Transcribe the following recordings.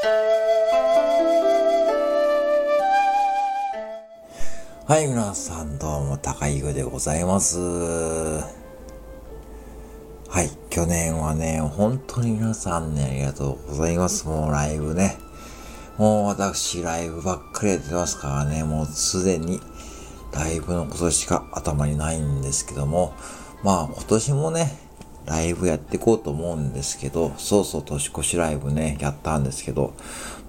はい、皆さんどうも、高井具でございます。はい、去年はね、本当に皆さんね、ありがとうございます。もうライブね。もう私、ライブばっかりやってますからね、もうすでに、ライブのことしか頭にないんですけども、まあ今年もね、ライブやっていこうと思うんですけど、そうそう年越しライブね、やったんですけど、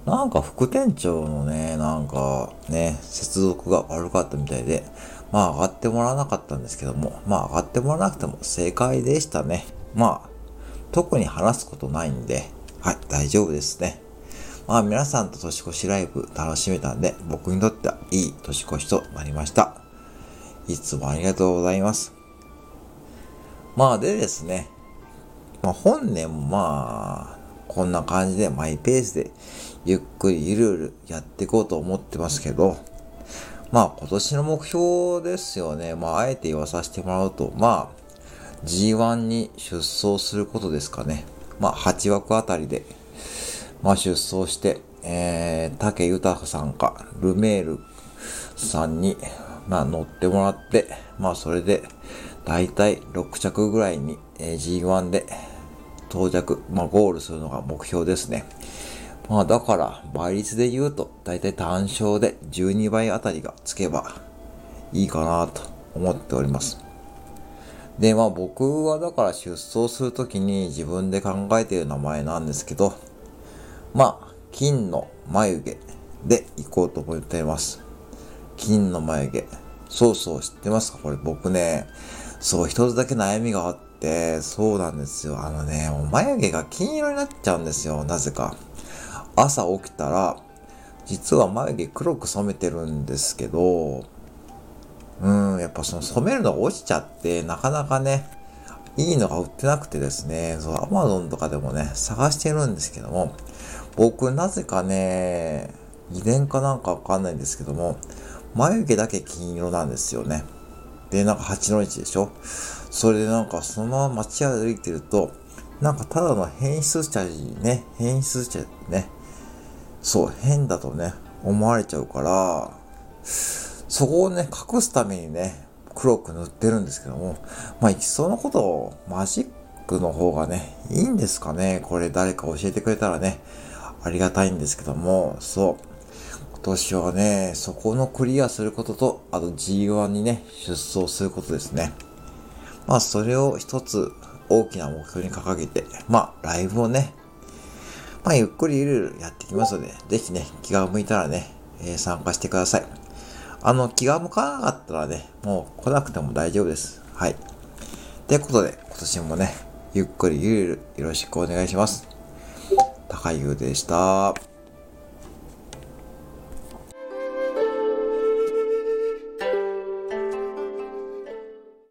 なんか副店長のね、なんかね、接続が悪かったみたいで、まあ上がってもらわなかったんですけども、まあ上がってもらわなくても正解でしたね。まあ、特に話すことないんで、はい、大丈夫ですね。まあ皆さんと年越しライブ楽しめたんで、僕にとってはいい年越しとなりました。いつもありがとうございます。まあでですね、まあ本年もまあ、こんな感じでマイペースでゆっくりゆるゆるやっていこうと思ってますけど、まあ今年の目標ですよね。まああえて言わさせてもらうと、まあ G1 に出走することですかね。まあ8枠あたりで、まあ出走して、えー、竹豊さんか、ルメールさんに、まあ乗ってもらって、まあそれで、だいたい6着ぐらいに、G1 で到着、まあゴールするのが目標ですね。まあだから倍率で言うとだいたい単勝で12倍あたりがつけばいいかなと思っております。で、まあ僕はだから出走するときに自分で考えている名前なんですけど、まあ金の眉毛で行こうと思っています。金の眉毛。そうそう知ってますか？これ僕ね、そう一つだけ悩みがあって、そうなんですよ。あのね、もう眉毛が金色になっちゃうんですよ。なぜか。朝起きたら、実は眉毛黒く染めてるんですけど、うん、やっぱその染めるのが落ちちゃって、なかなかね、いいのが売ってなくてですね、そう、アマゾンとかでもね、探してるんですけども、僕なぜかね、遺伝かなんかわかんないんですけども、眉毛だけ金色なんですよね。で、なんか8の1でしょ？それでなんかそのまま街歩いてると、なんかただの変質者にね、変質者ね、そう、変だとね、思われちゃうから、そこをね、隠すためにね、黒く塗ってるんですけども、まあ、いっそのことをマジックの方がね、いいんですかね？これ誰か教えてくれたらね、ありがたいんですけども、そう。今年はね、そこのクリアすることと、あと G1 にね、出走することですね。まあ、それを一つ大きな目標に掲げて、まあ、ライブをね、まあ、ゆっくりゆるゆるやっていきますので、ぜひね、気が向いたらね、えー、参加してください。あの、気が向かなかったらね、もう来なくても大丈夫です。はい。ということで、今年もね、ゆっくりゆるゆるよろしくお願いします。高井優でした。